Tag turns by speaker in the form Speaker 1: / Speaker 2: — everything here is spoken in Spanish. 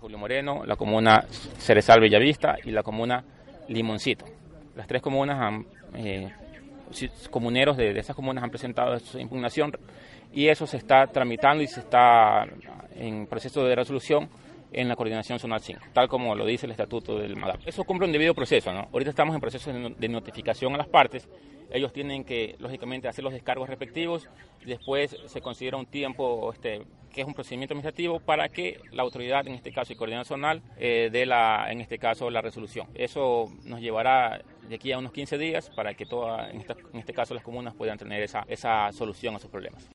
Speaker 1: Julio Moreno, la comuna Cerezal Bellavista y la comuna Limoncito. Las tres comunas han, eh, comuneros de, esas comunas han presentado su impugnación y eso se está tramitando y se está en proceso de resolución en la coordinación zonal 5, tal como lo dice el estatuto del MADAP. Eso cumple un debido proceso, ¿no? Ahorita estamos en proceso de notificación a las partes. Ellos tienen que, lógicamente, hacer los descargos respectivos. Después se considera un tiempo, este, que es un procedimiento administrativo, para que la autoridad, en este caso, y coordinación zonal, eh, dé, la, en este caso, la resolución. Eso nos llevará de aquí a unos 15 días para que, toda, en, en este caso, las comunas puedan tener esa, esa solución a sus problemas.